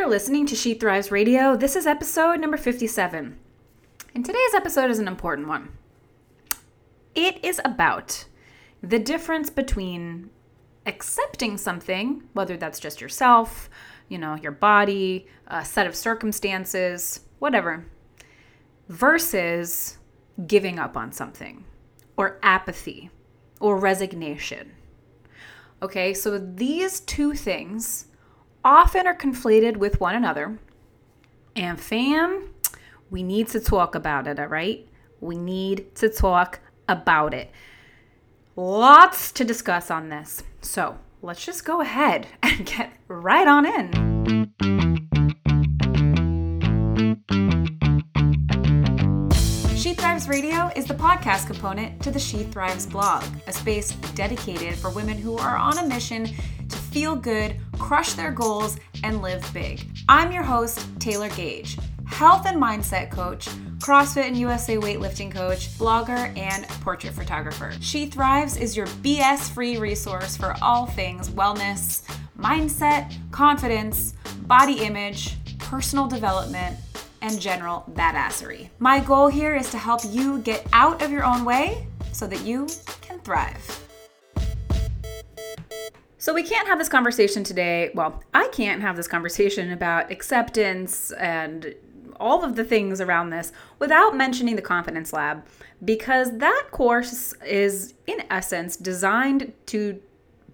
You're listening to She Thrives Radio. This is episode number 57. And today's episode is an important one. It is about the difference between accepting something, whether that's just yourself, you know, your body, a set of circumstances, whatever, versus giving up on something or apathy or resignation. Okay, so these two things often are conflated with one another. And fam, we need to talk about it, all right? We need to talk about it. Lots to discuss on this. So let's just go ahead and get right on in. She Thrives Radio is the podcast component to the She Thrives blog, a space dedicated for women who are on a mission to feel good, crush their goals, and live big. I'm your host, Taylor Gage, health and mindset coach, CrossFit and USA weightlifting coach, blogger, and portrait photographer. She Thrives is your BS free resource for all things wellness, mindset, confidence, body image, personal development, and general badassery. My goal here is to help you get out of your own way so that you can thrive. So, we can't have this conversation today. Well, I can't have this conversation about acceptance and all of the things around this without mentioning the Confidence Lab because that course is, in essence, designed to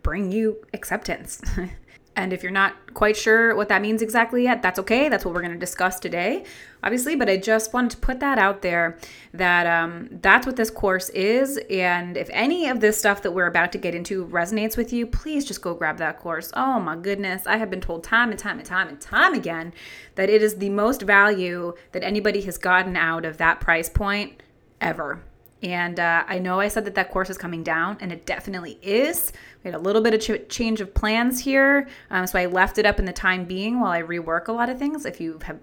bring you acceptance. And if you're not quite sure what that means exactly yet, that's okay. That's what we're going to discuss today, obviously. But I just wanted to put that out there that um, that's what this course is. And if any of this stuff that we're about to get into resonates with you, please just go grab that course. Oh my goodness. I have been told time and time and time and time again that it is the most value that anybody has gotten out of that price point ever. And uh, I know I said that that course is coming down, and it definitely is. We had a little bit of ch- change of plans here, um, so I left it up in the time being while I rework a lot of things. If you have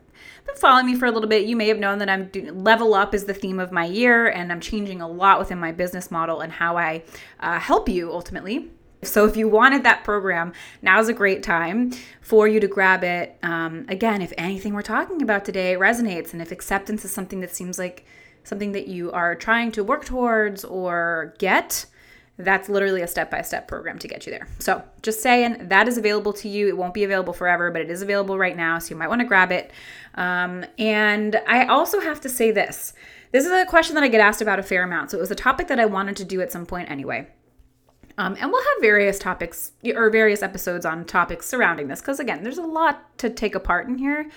been following me for a little bit, you may have known that I'm doing level up is the theme of my year, and I'm changing a lot within my business model and how I uh, help you ultimately. So, if you wanted that program, now's a great time for you to grab it. Um, again, if anything we're talking about today resonates, and if acceptance is something that seems like something that you are trying to work towards or get, that's literally a step by step program to get you there. So, just saying that is available to you. It won't be available forever, but it is available right now. So, you might want to grab it. Um, and I also have to say this this is a question that I get asked about a fair amount. So, it was a topic that I wanted to do at some point anyway. Um, and we'll have various topics or various episodes on topics surrounding this because, again, there's a lot to take apart in here.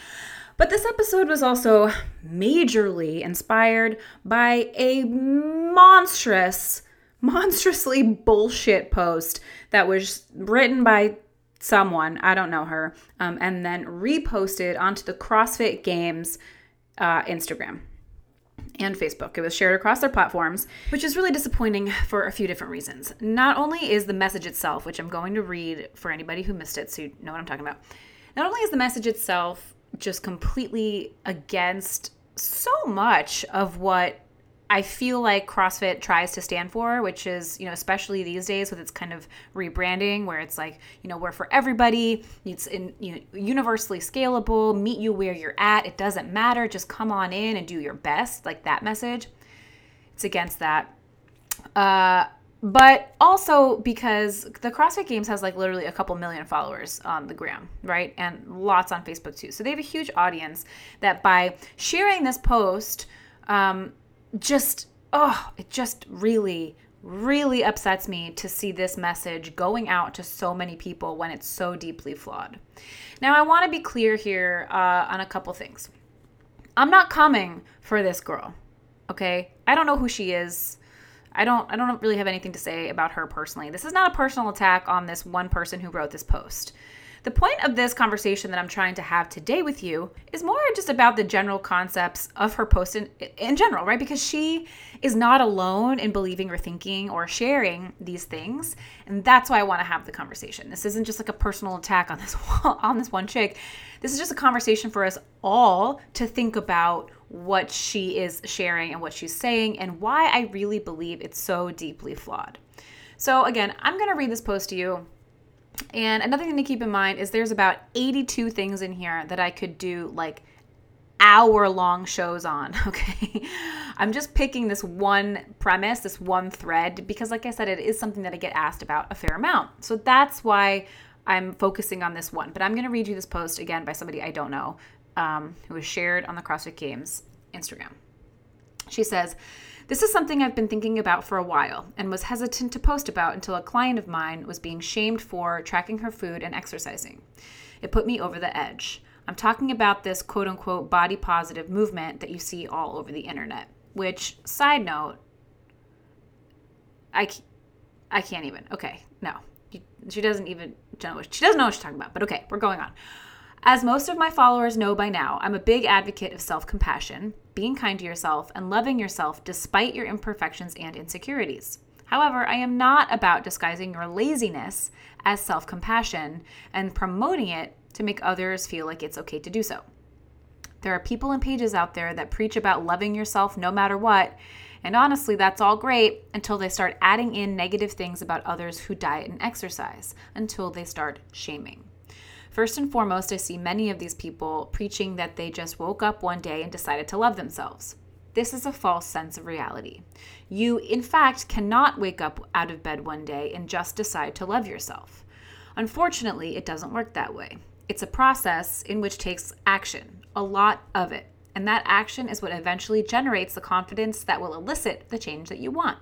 But this episode was also majorly inspired by a monstrous, monstrously bullshit post that was written by someone, I don't know her, um, and then reposted onto the CrossFit Games uh, Instagram and Facebook. It was shared across their platforms, which is really disappointing for a few different reasons. Not only is the message itself, which I'm going to read for anybody who missed it so you know what I'm talking about, not only is the message itself just completely against so much of what I feel like CrossFit tries to stand for, which is, you know, especially these days with its kind of rebranding where it's like, you know, we're for everybody, it's in, you know, universally scalable, meet you where you're at, it doesn't matter, just come on in and do your best, like that message. It's against that. Uh, but also because the CrossFit Games has like literally a couple million followers on the gram, right? And lots on Facebook too. So they have a huge audience that by sharing this post, um, just, oh, it just really, really upsets me to see this message going out to so many people when it's so deeply flawed. Now, I want to be clear here uh, on a couple things. I'm not coming for this girl, okay? I don't know who she is. I don't I don't really have anything to say about her personally. This is not a personal attack on this one person who wrote this post. The point of this conversation that I'm trying to have today with you is more just about the general concepts of her post in, in general, right? Because she is not alone in believing or thinking or sharing these things, and that's why I want to have the conversation. This isn't just like a personal attack on this on this one chick. This is just a conversation for us all to think about what she is sharing and what she's saying and why I really believe it's so deeply flawed. So, again, I'm going to read this post to you. And another thing to keep in mind is there's about 82 things in here that I could do like hour long shows on, okay? I'm just picking this one premise, this one thread, because, like I said, it is something that I get asked about a fair amount. So that's why I'm focusing on this one. But I'm going to read you this post again by somebody I don't know um, who was shared on the CrossFit Games Instagram. She says, This is something I've been thinking about for a while and was hesitant to post about until a client of mine was being shamed for tracking her food and exercising. It put me over the edge. I'm talking about this quote unquote body positive movement that you see all over the internet, which, side note, I, I can't even. Okay, no. She doesn't even know she doesn't know what she's talking about, but okay, we're going on. As most of my followers know by now, I'm a big advocate of self compassion, being kind to yourself, and loving yourself despite your imperfections and insecurities. However, I am not about disguising your laziness as self compassion and promoting it to make others feel like it's okay to do so. There are people and pages out there that preach about loving yourself no matter what, and honestly, that's all great until they start adding in negative things about others who diet and exercise, until they start shaming. First and foremost, I see many of these people preaching that they just woke up one day and decided to love themselves. This is a false sense of reality. You, in fact, cannot wake up out of bed one day and just decide to love yourself. Unfortunately, it doesn't work that way. It's a process in which takes action, a lot of it. And that action is what eventually generates the confidence that will elicit the change that you want.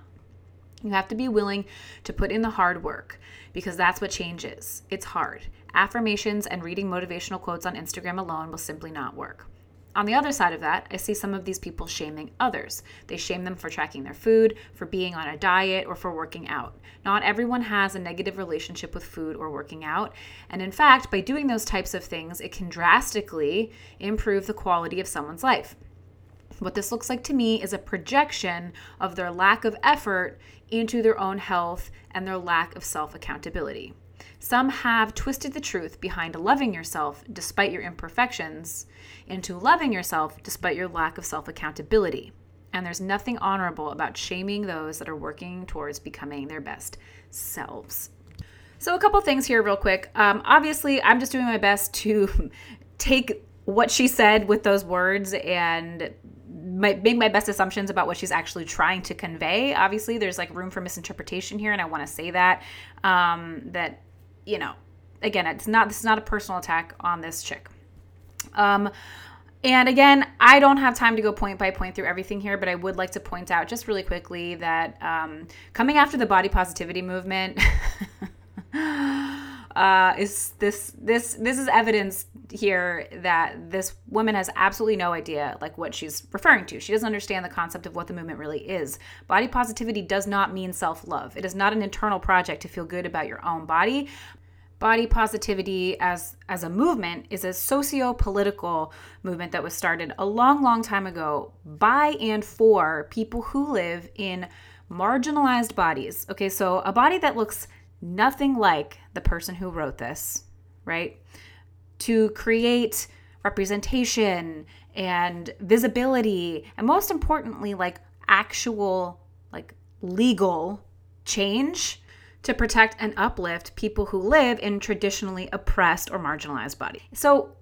You have to be willing to put in the hard work because that's what changes. It's hard. Affirmations and reading motivational quotes on Instagram alone will simply not work. On the other side of that, I see some of these people shaming others. They shame them for tracking their food, for being on a diet, or for working out. Not everyone has a negative relationship with food or working out. And in fact, by doing those types of things, it can drastically improve the quality of someone's life. What this looks like to me is a projection of their lack of effort into their own health and their lack of self accountability. Some have twisted the truth behind loving yourself despite your imperfections into loving yourself despite your lack of self accountability. And there's nothing honorable about shaming those that are working towards becoming their best selves. So, a couple things here, real quick. Um, obviously, I'm just doing my best to take what she said with those words and make my best assumptions about what she's actually trying to convey. Obviously, there's like room for misinterpretation here, and I want to say that um, that you know, again, it's not this is not a personal attack on this chick. Um, and again, I don't have time to go point by point through everything here, but I would like to point out just really quickly that um, coming after the body positivity movement. uh, is this this this is evidence here that this woman has absolutely no idea like what she's referring to. She doesn't understand the concept of what the movement really is. Body positivity does not mean self-love. It is not an internal project to feel good about your own body. Body positivity as as a movement is a socio-political movement that was started a long long time ago by and for people who live in marginalized bodies. Okay, so a body that looks nothing like the person who wrote this, right? To create representation and visibility, and most importantly, like actual, like legal change to protect and uplift people who live in traditionally oppressed or marginalized bodies. So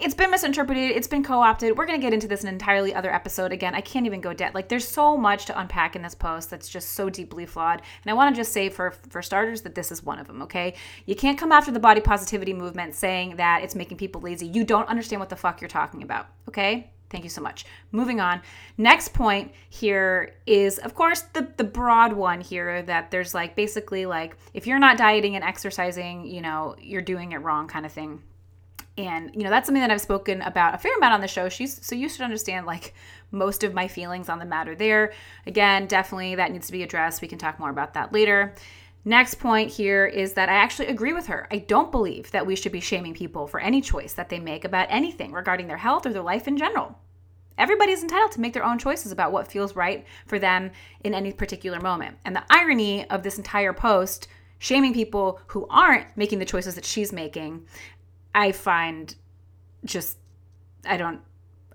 it's been misinterpreted it's been co-opted. We're going to get into this in an entirely other episode again. I can't even go dead like there's so much to unpack in this post that's just so deeply flawed and i want to just say for for starters that this is one of them okay? You can't come after the body positivity movement saying that it's making people lazy. You don't understand what the fuck you're talking about okay? Thank you so much. Moving on. Next point here is, of course, the, the broad one here that there's like basically like if you're not dieting and exercising, you know, you're doing it wrong kind of thing and you know that's something that i've spoken about a fair amount on the show. She's so you should understand like most of my feelings on the matter there. Again definitely that needs to be addressed. We can talk more about that later. Next point here is that i actually agree with her. I don't believe that we should be shaming people for any choice that they make about anything regarding their health or their life in general. Everybody's entitled to make their own choices about what feels right for them in any particular moment. And the irony of this entire post shaming people who aren't making the choices that she's making I find just I don't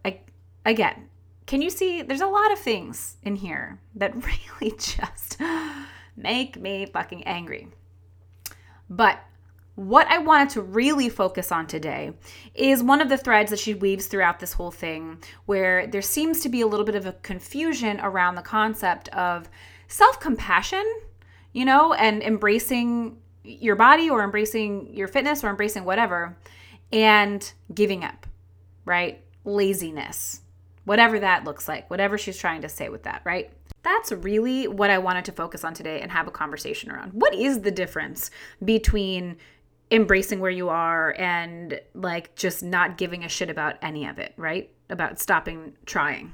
I again, can you see there's a lot of things in here that really just make me fucking angry. But what I wanted to really focus on today is one of the threads that she weaves throughout this whole thing, where there seems to be a little bit of a confusion around the concept of self compassion, you know, and embracing your body or embracing your fitness or embracing whatever, and giving up, right? Laziness, whatever that looks like, whatever she's trying to say with that, right? That's really what I wanted to focus on today and have a conversation around. What is the difference between embracing where you are and like just not giving a shit about any of it, right? About stopping trying.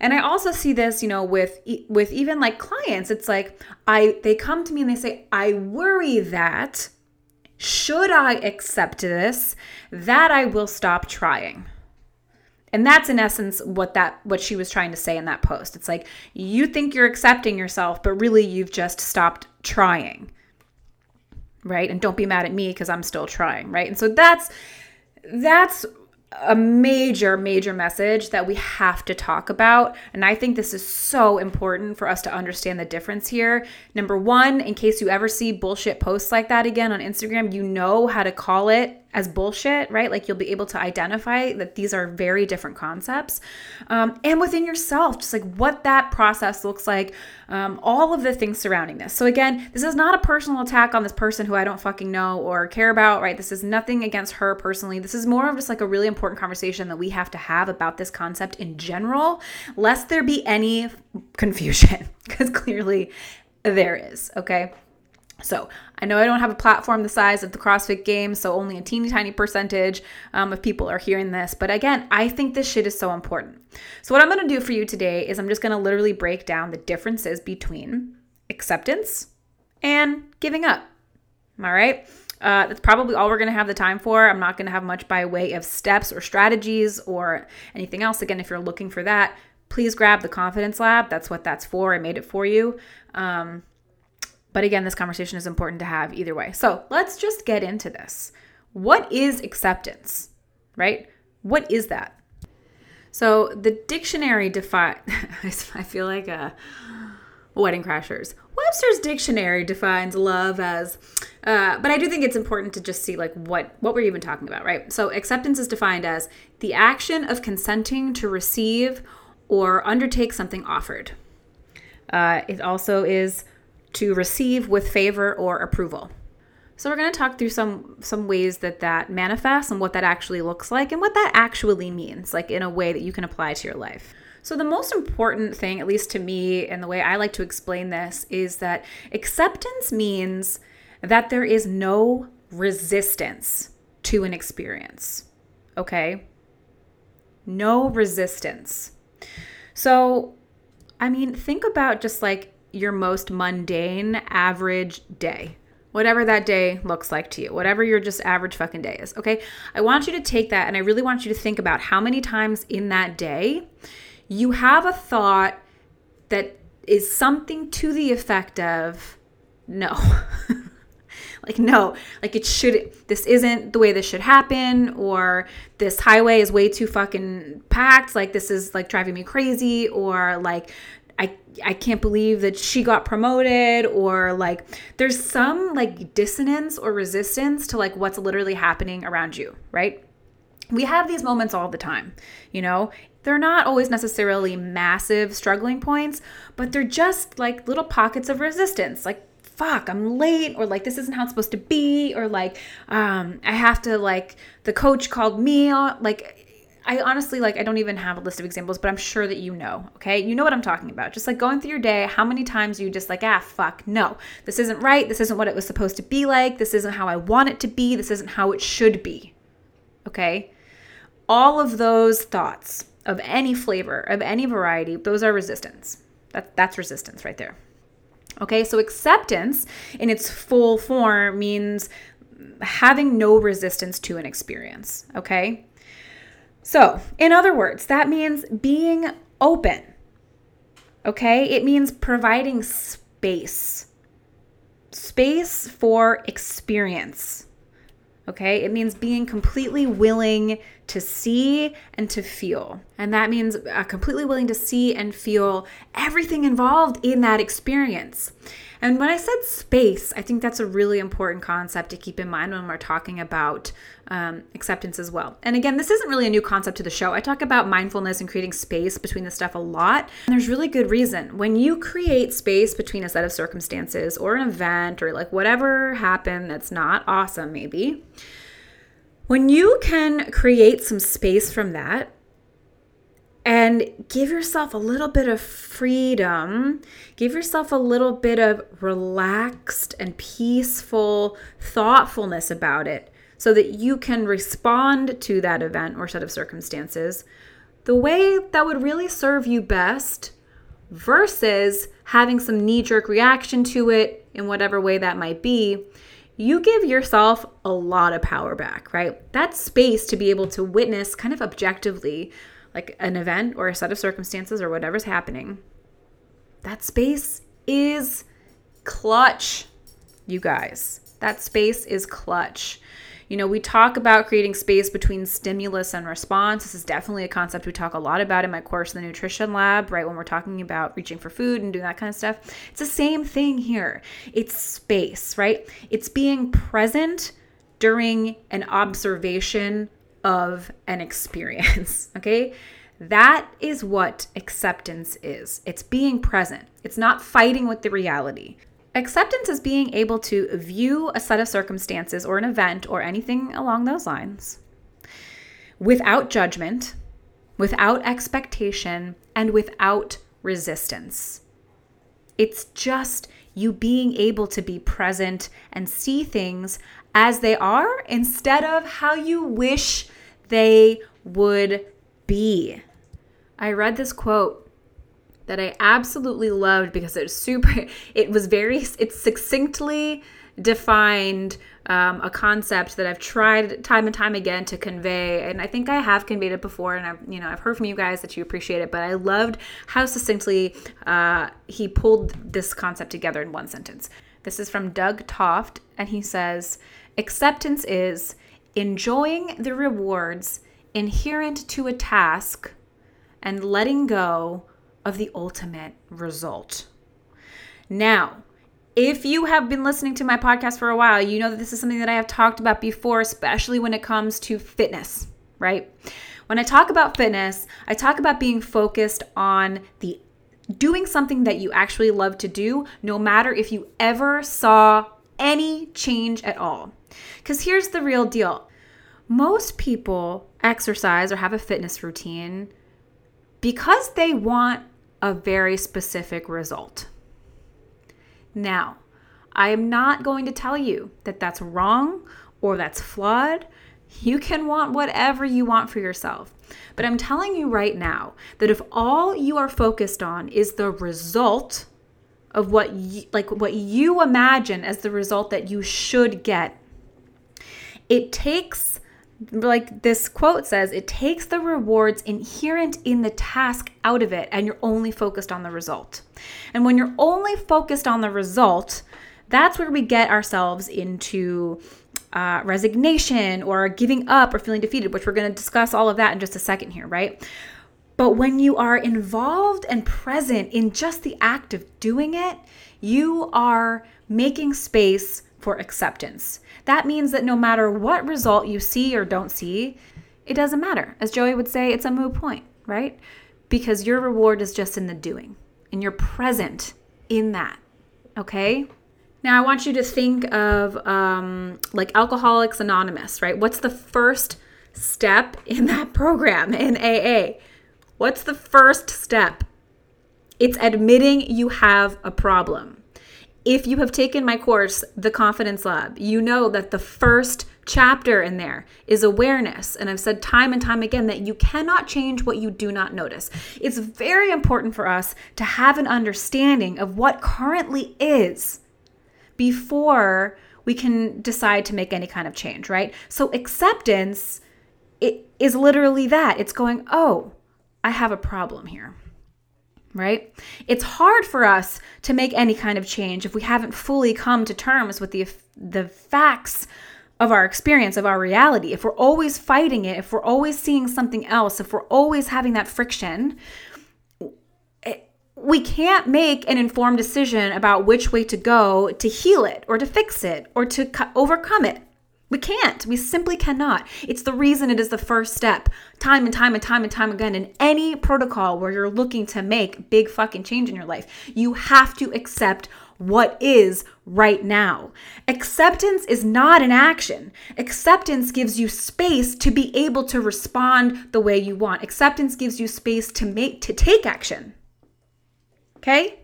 And I also see this, you know, with with even like clients. It's like I they come to me and they say, "I worry that should I accept this, that I will stop trying." And that's in essence what that what she was trying to say in that post. It's like you think you're accepting yourself, but really you've just stopped trying right? And don't be mad at me because I'm still trying, right? And so that's that's a major, major message that we have to talk about. And I think this is so important for us to understand the difference here. Number one, in case you ever see bullshit posts like that again on Instagram, you know how to call it as bullshit, right? Like you'll be able to identify that these are very different concepts. Um, and within yourself, just like what that process looks like, um, all of the things surrounding this. So, again, this is not a personal attack on this person who I don't fucking know or care about, right? This is nothing against her personally. This is more of just like a really important conversation that we have to have about this concept in general, lest there be any confusion, because clearly there is, okay? So I know I don't have a platform the size of the CrossFit Games, so only a teeny tiny percentage um, of people are hearing this. But again, I think this shit is so important. So what I'm to do for you today is I'm just to literally break down the differences between acceptance and giving up. All right. Uh, that's probably all we're going to have the time for. I'm not going to have much by way of steps or strategies or anything else. Again, if you're looking for that, please grab the Confidence Lab. That's what that's for. I made it for you. Um, but again, this conversation is important to have either way. So let's just get into this. What is acceptance, right? What is that? So the dictionary define. I feel like a wedding crashers. Webster's dictionary defines love as, uh, but I do think it's important to just see like what what we're even talking about, right? So acceptance is defined as the action of consenting to receive or undertake something offered. Uh, it also is to receive with favor or approval. So we're going to talk through some some ways that that manifests and what that actually looks like and what that actually means, like in a way that you can apply to your life. So the most important thing, at least to me, and the way I like to explain this, is that acceptance means that there is no resistance to an experience. Okay? No resistance. So, I mean, think about just like your most mundane, average day. Whatever that day looks like to you, whatever your just average fucking day is, okay? I want you to take that and I really want you to think about how many times in that day you have a thought that is something to the effect of, no. like no like it should this isn't the way this should happen or this highway is way too fucking packed like this is like driving me crazy or like I I can't believe that she got promoted or like there's some like dissonance or resistance to like what's literally happening around you, right? We have these moments all the time, you know? They're not always necessarily massive struggling points, but they're just like little pockets of resistance. Like fuck, I'm late, or like this isn't how it's supposed to be, or like um, I have to like the coach called me, like I honestly like I don't even have a list of examples, but I'm sure that you know, okay? You know what I'm talking about. Just like going through your day, how many times you just like, ah, fuck, no. This isn't right. This isn't what it was supposed to be like. This isn't how I want it to be. This isn't how it should be. Okay? All of those thoughts of any flavor, of any variety, those are resistance. That, that's resistance right there. Okay, so acceptance in its full form means having no resistance to an experience. Okay, so, in other words, that means being open. Okay? It means providing space. Space for experience. Okay? It means being completely willing to see and to feel. And that means uh, completely willing to see and feel everything involved in that experience. And when I said space, I think that's a really important concept to keep in mind when we're talking about um, acceptance as well. And again, this isn't really a new concept to the show. I talk about mindfulness and creating space between the stuff a lot. And there's really good reason. When you create space between a set of circumstances or an event or like whatever happened that's not awesome, maybe, when you can create some space from that, and give yourself a little bit of freedom. Give yourself a little bit of relaxed and peaceful thoughtfulness about it so that you can respond to that event or set of circumstances the way that would really serve you best versus having some knee jerk reaction to it in whatever way that might be. You give yourself a lot of power back, right? That space to be able to witness kind of objectively like an event or a set of circumstances or whatever's happening, that space is clutch, you guys. That space is clutch. You know, we talk about creating space between stimulus and response. This is definitely a concept we talk a lot about in my course, The Nutrition Lab, right? When we're talking about reaching for food and doing that kind of stuff. It's the same thing here. It's space, right? It's being present during an observation of an experience. Okay. That is what acceptance is. It's being present, it's not fighting with the reality. Acceptance is being able to view a set of circumstances or an event or anything along those lines without judgment, without expectation, and without resistance. It's just you being able to be present and see things as they are instead of how you wish they would be. I read this quote that I absolutely loved because it's super, it was very, it succinctly defined um, a concept that I've tried time and time again to convey, and I think I have conveyed it before, and I've you know I've heard from you guys that you appreciate it, but I loved how succinctly uh, he pulled this concept together in one sentence. This is from Doug Toft, and he says, "Acceptance is enjoying the rewards inherent to a task and letting go of the ultimate result. Now, if you have been listening to my podcast for a while, you know that this is something that I have talked about before, especially when it comes to fitness, right? When I talk about fitness, I talk about being focused on the doing something that you actually love to do, no matter if you ever saw any change at all. Because here's the real deal most people exercise or have a fitness routine because they want a very specific result. Now, I am not going to tell you that that's wrong or that's flawed. You can want whatever you want for yourself. But I'm telling you right now that if all you are focused on is the result of what you, like what you imagine as the result that you should get, it takes like this quote says, it takes the rewards inherent in the task out of it, and you're only focused on the result. And when you're only focused on the result, that's where we get ourselves into uh, resignation or giving up or feeling defeated, which we're going to discuss all of that in just a second here, right? But when you are involved and present in just the act of doing it, you are making space for acceptance. That means that no matter what result you see or don't see, it doesn't matter. As Joey would say, it's a moot point, right? Because your reward is just in the doing and you're present in that. Okay? Now, I want you to think of um, like Alcoholics Anonymous, right? What's the first step in that program in AA? What's the first step? It's admitting you have a problem if you have taken my course, The Confidence Lab, you know that the first chapter in there is awareness. And I've said time and time again that you cannot change what you do not notice. It's very important for us to have an understanding of what currently is before we can decide to make any kind of change, right? So acceptance it is literally that. It's going, "Oh, I have a problem here." Right? It's hard for us to make any kind of change if we haven't fully come to terms with the the facts of our experience, of our reality. If we're always fighting it, if we're always seeing something else, if we're always having that friction, it, we can't make an informed decision about which way to go to heal it or to fix it or to overcome it. We can't. We simply cannot. It's the reason it is the first step, time and time and time and time again, in any protocol where you're looking to make big fucking change in your life. You have to accept what is right now. Acceptance is not an action. Acceptance gives you space to be able to respond the way you want. Acceptance gives you space to make to take action. Okay?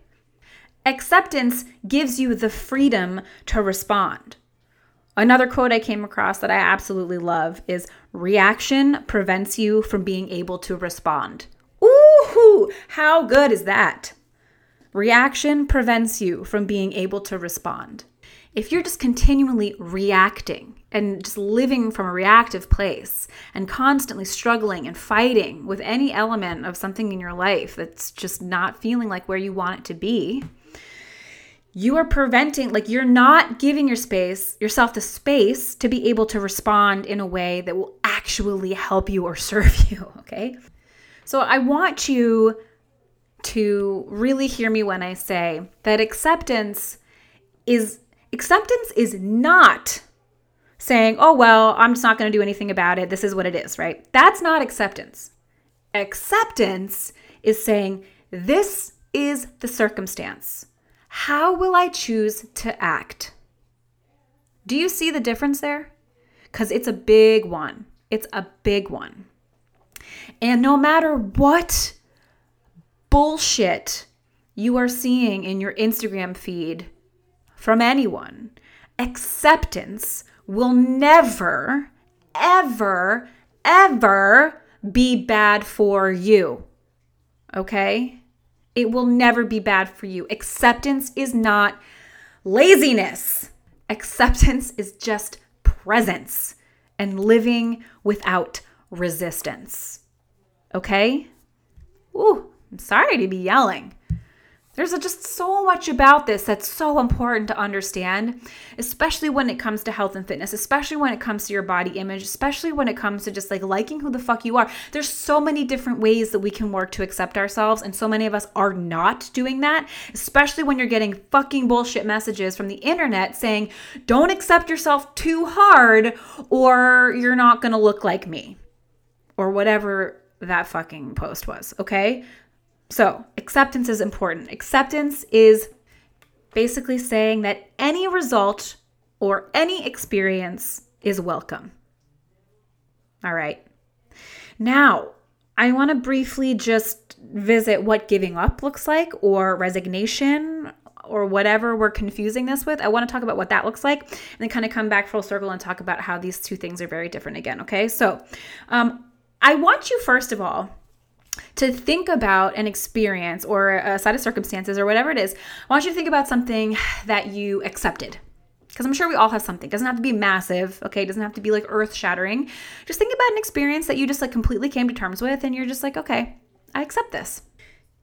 Acceptance gives you the freedom to respond. Another quote I came across that I absolutely love is reaction prevents you from being able to respond. Ooh, how good is that? Reaction prevents you from being able to respond. If you're just continually reacting and just living from a reactive place and constantly struggling and fighting with any element of something in your life that's just not feeling like where you want it to be, you are preventing like you're not giving your space yourself the space to be able to respond in a way that will actually help you or serve you okay so i want you to really hear me when I say that acceptance is acceptance is not saying, "Oh well, I'm just not going to do anything about it. This is what it is," right? That's not acceptance. Acceptance is saying, "This is the circumstance. How will I choose to act?" Do you see the difference there? Cuz it's a big one. It's a big one. And no matter what bullshit you are seeing in your Instagram feed from anyone. Acceptance will never, ever, ever be bad for you. Okay? It will never be bad for you. Acceptance is not laziness, acceptance is just presence and living without resistance. Okay? Ooh, I'm sorry to be yelling. There's just so much about this that's so important to understand, especially when it comes to health and fitness, especially when it comes to your body image, especially when it comes to just like liking who the fuck you are. There's so many different ways that we can work to accept ourselves, and so many of us are not doing that, especially when you're getting fucking bullshit messages from the internet saying, don't accept yourself too hard or you're not gonna look like me, or whatever that fucking post was, okay? So, acceptance is important. Acceptance is basically saying that any result or any experience is welcome. All right. Now, I want to briefly just visit what giving up looks like or resignation or whatever we're confusing this with. I want to talk about what that looks like and then kind of come back full circle and talk about how these two things are very different again. Okay. So, um, I want you, first of all, to think about an experience or a set of circumstances or whatever it is, I want you to think about something that you accepted. Because I'm sure we all have something. It doesn't have to be massive, okay? It doesn't have to be like earth shattering. Just think about an experience that you just like completely came to terms with and you're just like, okay, I accept this.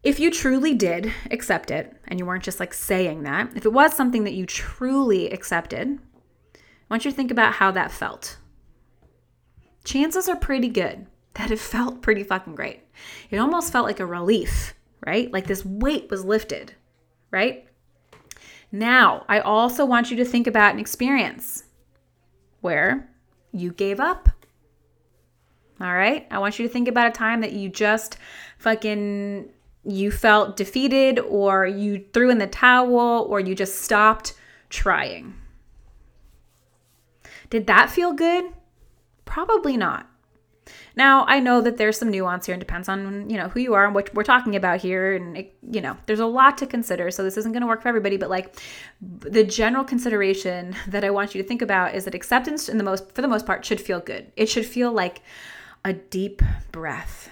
If you truly did accept it and you weren't just like saying that, if it was something that you truly accepted, I want you to think about how that felt. Chances are pretty good that it felt pretty fucking great. It almost felt like a relief, right? Like this weight was lifted, right? Now, I also want you to think about an experience where you gave up. All right? I want you to think about a time that you just fucking you felt defeated or you threw in the towel or you just stopped trying. Did that feel good? Probably not. Now, I know that there's some nuance here and depends on, you know, who you are and what we're talking about here and it, you know, there's a lot to consider. So this isn't going to work for everybody, but like the general consideration that I want you to think about is that acceptance in the most for the most part should feel good. It should feel like a deep breath.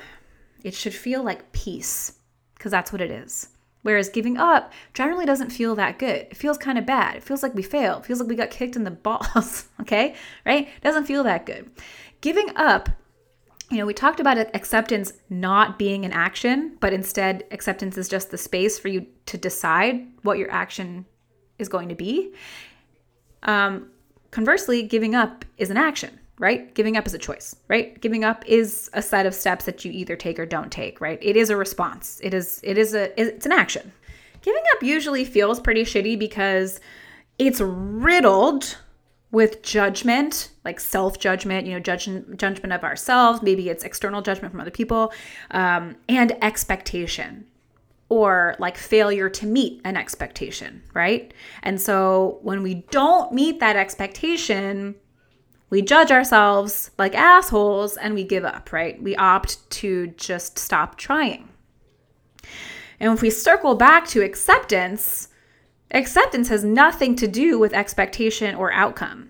It should feel like peace because that's what it is. Whereas giving up generally doesn't feel that good. It feels kind of bad. It feels like we failed. It feels like we got kicked in the balls, okay? Right? It doesn't feel that good. Giving up you know, we talked about acceptance not being an action, but instead, acceptance is just the space for you to decide what your action is going to be. Um, conversely, giving up is an action. right? Giving up is a choice, right? Giving up is a set of steps that you either take or don't take, right? It is a response. It is it is a it's an action. Giving up usually feels pretty shitty because it's riddled with judgment, like self judgment, you know, judgment judgment of ourselves. Maybe it's external judgment from other people, um, and expectation, or like failure to meet an expectation, right? And so when we don't meet that expectation, we judge ourselves like assholes and we give up, right? We opt to just stop trying. And if we circle back to acceptance, acceptance has nothing to do with expectation or outcome.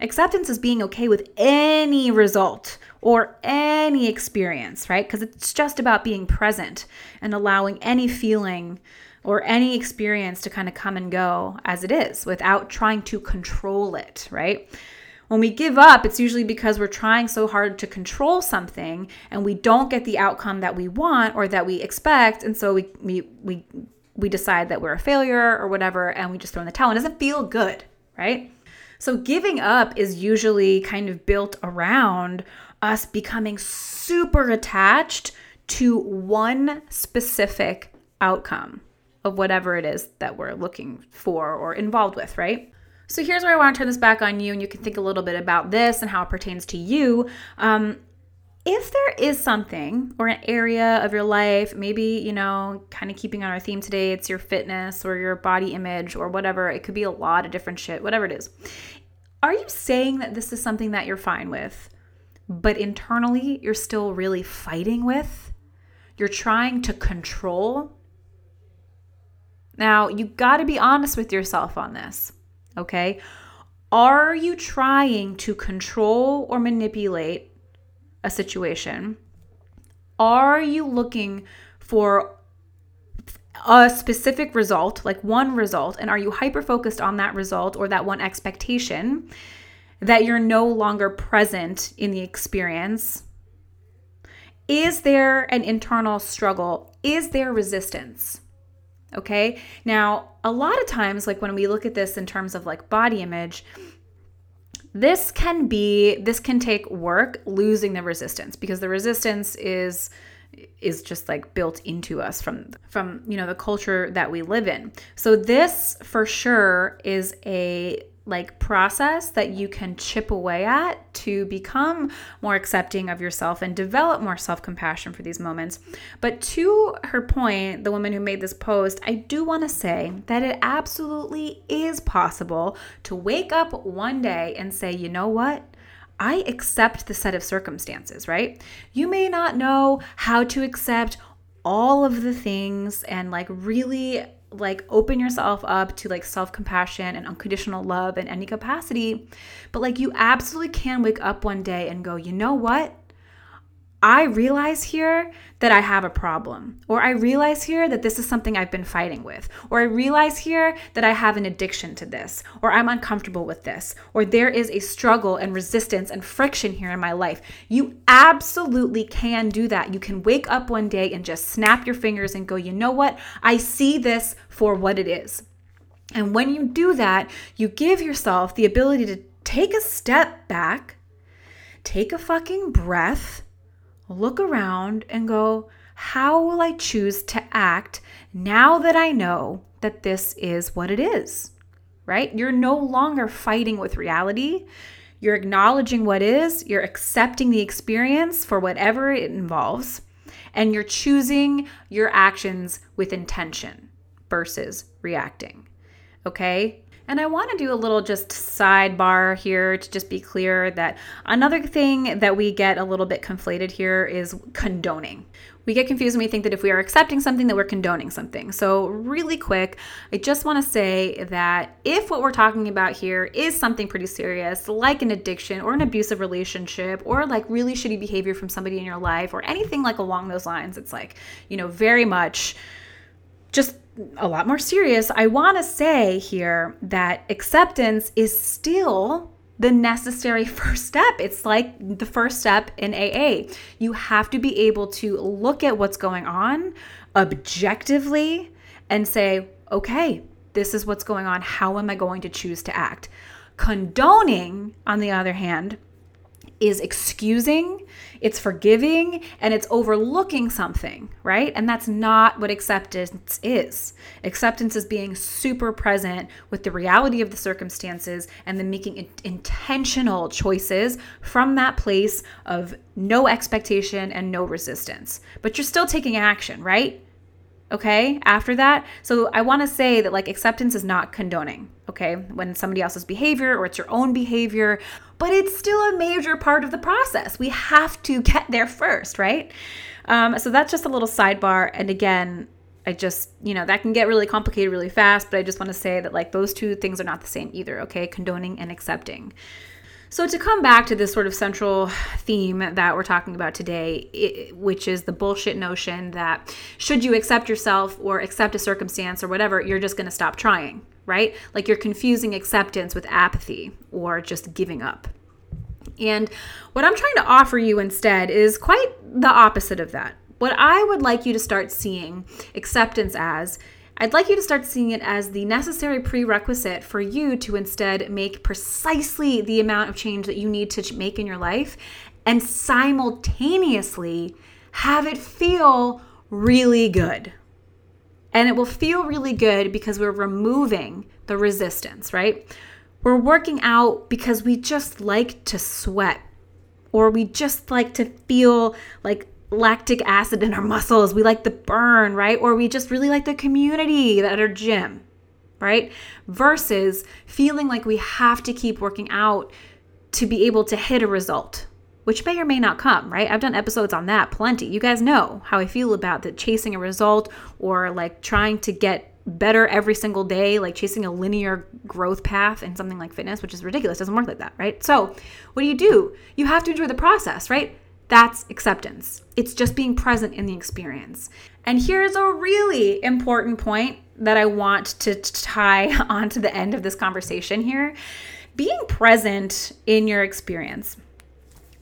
Acceptance is being okay with any result or any experience, right? Because it's just about being present and allowing any feeling or any experience to kind of come and go as it is without trying to control it, right? When we give up, it's usually because we're trying so hard to control something and we don't get the outcome that we want or that we expect. And so we, we, we, we decide that we're a failure or whatever, and we just throw in the towel. It doesn't feel good, right? So giving up is usually kind of built around us becoming super attached to one specific outcome of whatever it is that we're looking for or involved with, right? So here's where I want to turn this back on you, and you can think a little bit about this and how it pertains to you. Um, if there is something or an area of your life, maybe, you know, kind of keeping on our theme today, it's your fitness or your body image or whatever, it could be a lot of different shit, whatever it is. Are you saying that this is something that you're fine with, but internally you're still really fighting with? You're trying to control? Now, you got to be honest with yourself on this. Okay. Are you trying to control or manipulate a situation? Are you looking for a specific result, like one result, and are you hyper focused on that result or that one expectation that you're no longer present in the experience? Is there an internal struggle? Is there resistance? Okay. Now, a lot of times, like when we look at this in terms of like body image, this can be, this can take work losing the resistance because the resistance is is just like built into us from from you know the culture that we live in. So this for sure is a like process that you can chip away at to become more accepting of yourself and develop more self-compassion for these moments. But to her point, the woman who made this post, I do want to say that it absolutely is possible to wake up one day and say, "You know what? I accept the set of circumstances, right? You may not know how to accept all of the things and like really like open yourself up to like self-compassion and unconditional love in any capacity but like you absolutely can wake up one day and go you know what I realize here that I have a problem, or I realize here that this is something I've been fighting with, or I realize here that I have an addiction to this, or I'm uncomfortable with this, or there is a struggle and resistance and friction here in my life. You absolutely can do that. You can wake up one day and just snap your fingers and go, you know what? I see this for what it is. And when you do that, you give yourself the ability to take a step back, take a fucking breath look around and go, how will I choose to act now that I know that this is what it is? Right? You're no longer fighting with reality. You're acknowledging what is, you're accepting the experience for whatever it involves, and you're choosing your actions with intention versus reacting. Okay? And I want to do a little just sidebar here to just be clear that another thing that we get a little bit conflated here is condoning. We get confused when we think that if we are accepting something, that we're condoning something. So, really quick, I just want to say that if what we're talking about here is something pretty serious, like an addiction or an abusive relationship or like really shitty behavior from somebody in your life or anything like along those lines, it's like, you know, very much just a lot more serious, I want to say here that acceptance is still the necessary first step. It's like the first step in AA. You have to be able to look at what's going on objectively and say, okay, this is what's going on. How am I going to choose to act? Condoning, on the other hand, is excusing, it's forgiving, and it's overlooking something, right? And that's not what acceptance is. Acceptance is being super present with the reality of the circumstances and then making intentional choices from that place of no expectation and no resistance. But you're still taking action, right? Okay after that. So i want to say that like acceptance is not condoning okay when somebody else's behavior or it's your own behavior but it's still a major part of the process. We have to get there first right? Um, so that's just a little sidebar and again i just you know that can get really complicated really fast but i just want to say that like those two things are not the same either okay? Condoning and accepting so, to come back to this sort of central theme that we're talking about today, it, which is the bullshit notion that should you accept yourself or accept a circumstance or whatever, you're just going to stop trying, right? Like you're confusing acceptance with apathy or just giving up. And what I'm trying to offer you instead is quite the opposite of that. What I would like you to start seeing acceptance as I'd like you to start seeing it as the necessary prerequisite for you to instead make precisely the amount of change that you need to make in your life and simultaneously have it feel really good. And it will feel really good because we're removing the resistance, right? We're working out because we just like to sweat or we just like to feel like lactic acid in our muscles. We like the burn, right? Or we just really like the community at our gym, right? Versus feeling like we have to keep working out to be able to hit a result, which may or may not come, right? I've done episodes on that plenty. You guys know how I feel about the chasing a result or like trying to get better every single day, like chasing a linear growth path in something like fitness, which is ridiculous. Doesn't work like that, right? So, what do you do? You have to enjoy the process, right? That's acceptance. It's just being present in the experience. And here's a really important point that I want to tie onto the end of this conversation here being present in your experience.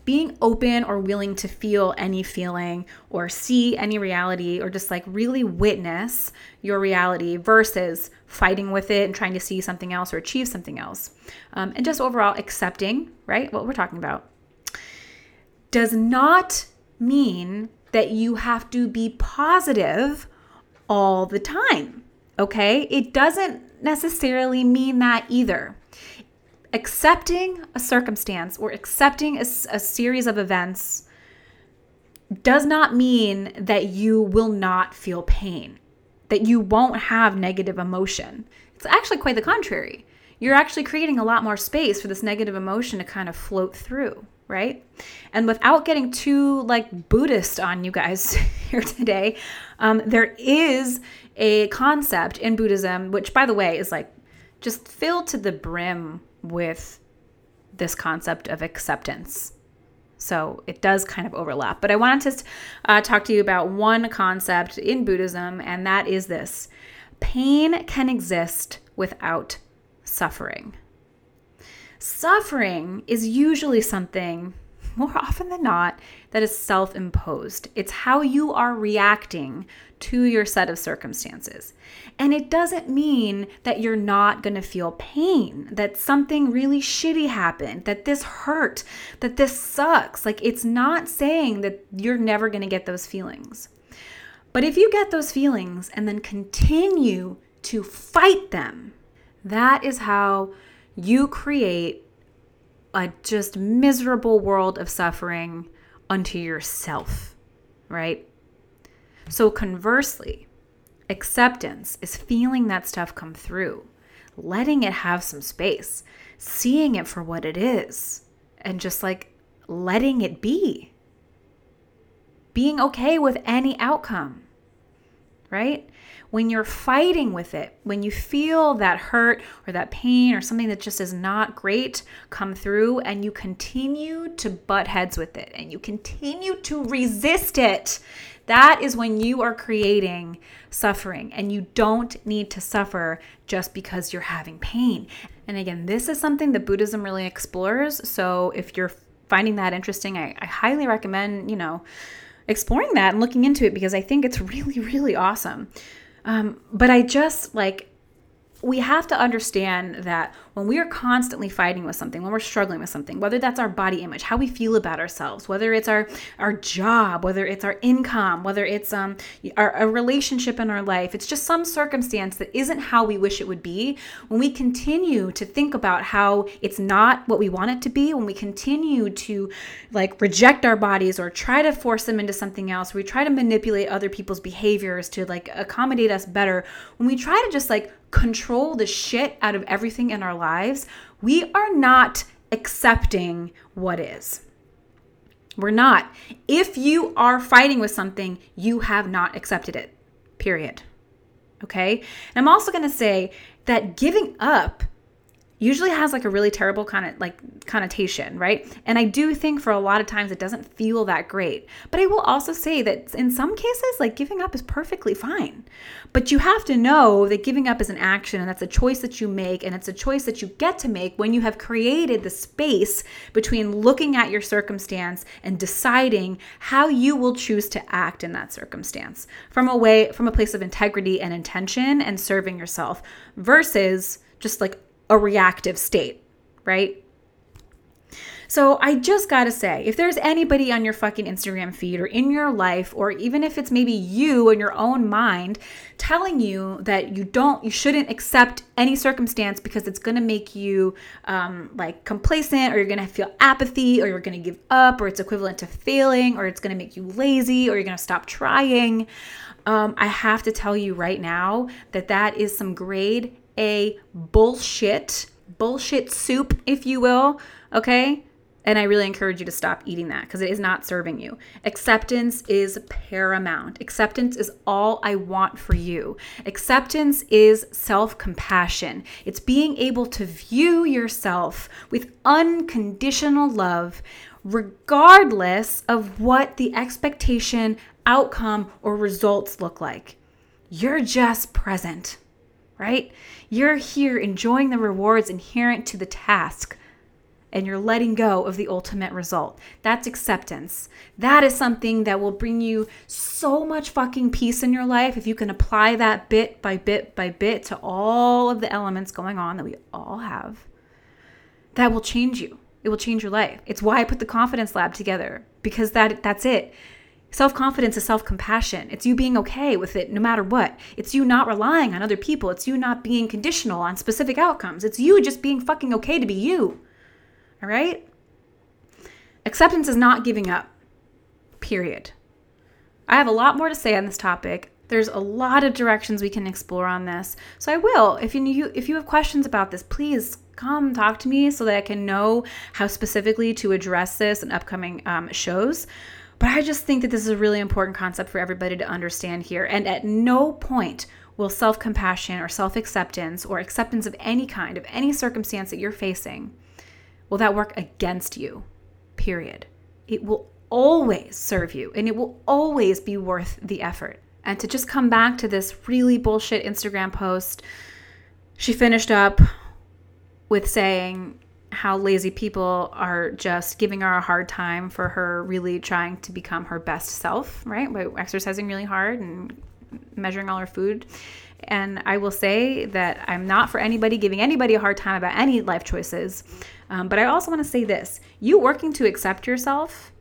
Being open or willing to feel any feeling or see any reality or just like really witness your reality versus fighting with it and trying to see something else or achieve something else. Um, and just overall accepting, right? What we're talking about does not mean that you have to be positive all the time. Okay? It doesn't necessarily mean that either. Accepting a circumstance or accepting a, a, series of events does not mean that you will not feel pain, that you won't have negative emotion. It's actually quite the contrary. You're actually creating a lot more space for this negative emotion to kind of float through right? And without getting too like Buddhist on you guys here today, um, there is a concept in Buddhism, which by the way is like just filled to the brim with this concept of acceptance. So it does kind of overlap. But I wanted to uh, talk to you about one concept in Buddhism, and that is this pain can exist without suffering. Suffering is usually something, more often than not, that is self imposed. It's how you are reacting to your set of circumstances. And it doesn't mean that you're not going to feel pain, that something really shitty happened, that this hurt, that this sucks. Like, it's not saying that you're never going to get those feelings. But if you get those feelings and then continue to fight them, that is how you create a just miserable world of suffering unto yourself, right? So, conversely, acceptance is feeling that stuff come through, letting it have some space, seeing it for what it is, and just like letting it be. Being okay with any outcome, right? When you're fighting with it, when you feel that hurt or that pain or something that just is not great come through and you continue to butt heads with it and you continue to resist it, that is when you are creating suffering and you don't need to suffer just because you're having pain. And again, this is something that Buddhism really explores. So if you're finding that interesting, I, I highly recommend, you know, exploring that and looking into it because I think it's really, really awesome. Um, but I just like, we have to understand that when we are constantly fighting with something, when we're struggling with something, whether that's our body image, how we feel about ourselves, whether it's our our job, whether it's our income, whether it's um our a relationship in our life, it's just some circumstance that isn't how we wish it would be. When we continue to think about how it's not what we want it to be, when we continue to like reject our bodies or try to force them into something else, we try to manipulate other people's behaviors to like accommodate us better, when we try to just like control the shit out of everything in our lives, we are not accepting what is. We're not. If you are fighting with something, you have not accepted it. Period. Okay? And I'm also going to say that giving up usually has like a really terrible kind of like connotation, right? And I do think for a lot of times it doesn't feel that great. But I will also say that in some cases like giving up is perfectly fine. But you have to know that giving up is an action and that's a choice that you make and it's a choice that you get to make when you have created the space between looking at your circumstance and deciding how you will choose to act in that circumstance from a way from a place of integrity and intention and serving yourself versus just like a reactive state, right? So I just gotta say, if there's anybody on your fucking Instagram feed or in your life, or even if it's maybe you in your own mind telling you that you don't, you shouldn't accept any circumstance because it's gonna make you um, like complacent, or you're gonna feel apathy, or you're gonna give up, or it's equivalent to failing, or it's gonna make you lazy, or you're gonna stop trying. Um, I have to tell you right now that that is some grade a bullshit, bullshit soup, if you will. Okay. And I really encourage you to stop eating that because it is not serving you. Acceptance is paramount. Acceptance is all I want for you. Acceptance is self compassion. It's being able to view yourself with unconditional love, regardless of what the expectation, outcome, or results look like. You're just present right? You're here enjoying the rewards inherent to the task and you're letting go of the ultimate result. That's acceptance. That is something that will bring you so much fucking peace in your life if you can apply that bit by bit by bit to all of the elements going on that we all have. That will change you. It will change your life. It's why I put the confidence lab together because that that's it. Self confidence is self compassion. It's you being okay with it no matter what. It's you not relying on other people. It's you not being conditional on specific outcomes. It's you just being fucking okay to be you. All right? Acceptance is not giving up, period. I have a lot more to say on this topic. There's a lot of directions we can explore on this. So I will. If you if you have questions about this, please come talk to me so that I can know how specifically to address this in upcoming um, shows. But I just think that this is a really important concept for everybody to understand here. And at no point will self compassion or self acceptance or acceptance of any kind, of any circumstance that you're facing, will that work against you. Period. It will always serve you and it will always be worth the effort. And to just come back to this really bullshit Instagram post, she finished up with saying, how lazy people are just giving her a hard time for her really trying to become her best self, right? By exercising really hard and measuring all her food. And I will say that I'm not for anybody giving anybody a hard time about any life choices. Um, but I also want to say this you working to accept yourself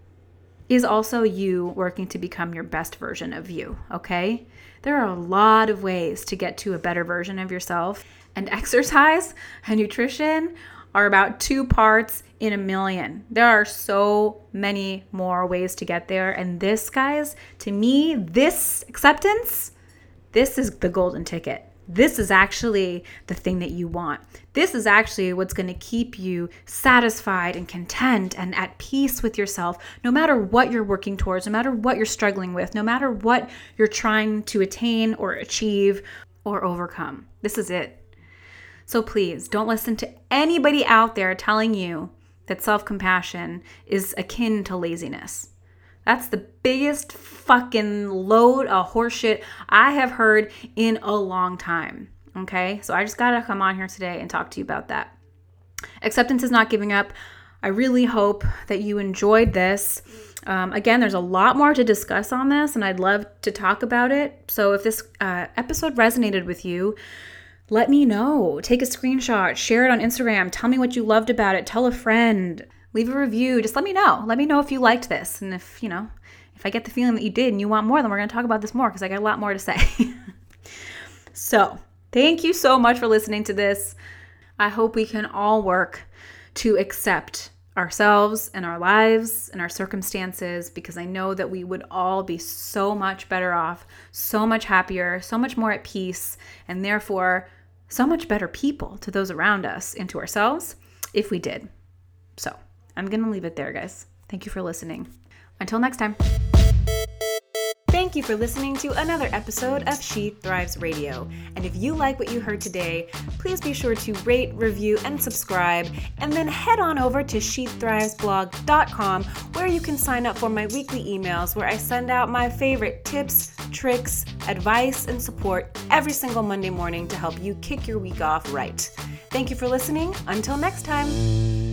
is also you working to become your best version of you, okay? There are a lot of ways to get to a better version of yourself, and exercise and nutrition are about two parts in a million. There are so many more ways to get there. And this, guys, to me, this acceptance, this is the golden ticket. This is actually the thing that you want. This is actually what's going to keep you satisfied and content and at peace with yourself, no matter what you're working towards, no matter what you're struggling with, no matter what you're trying to attain or achieve or overcome. This is it. So please don't listen to anybody out there telling you that self compassion is akin to laziness. That's the biggest fucking load of horseshit I have heard in a long time. Okay, so I just gotta come on here today and talk to you about that. Acceptance is not giving up. I really hope that you enjoyed this. Um, again, there's a lot more to discuss on this, and I'd love to talk about it. So if this uh, episode resonated with you, let me know. Take a screenshot, share it on Instagram, tell me what you loved about it, tell a friend, leave a review. Just let me know. Let me know if you liked this. And if, you know, if I get the feeling that you did and you want more, then we're going to talk about this more because I got a lot more to say. so, thank you so much for listening to this. I hope we can all work to accept ourselves and our lives and our circumstances because I know that we would all be so much better off, so much happier, so much more at peace, and therefore so much better people to those around us and to ourselves if we did. So I'm going to leave it there, guys. Thank you for listening. Until next time. Thank you for listening to another episode of She Thrives Radio. And if you like what you heard today, please be sure to rate, review, and subscribe. And then head on over to SheThrivesBlog.com where you can sign up for my weekly emails where I send out my favorite tips, tricks, advice, and support every single Monday morning to help you kick your week off right. Thank you for listening. Until next time.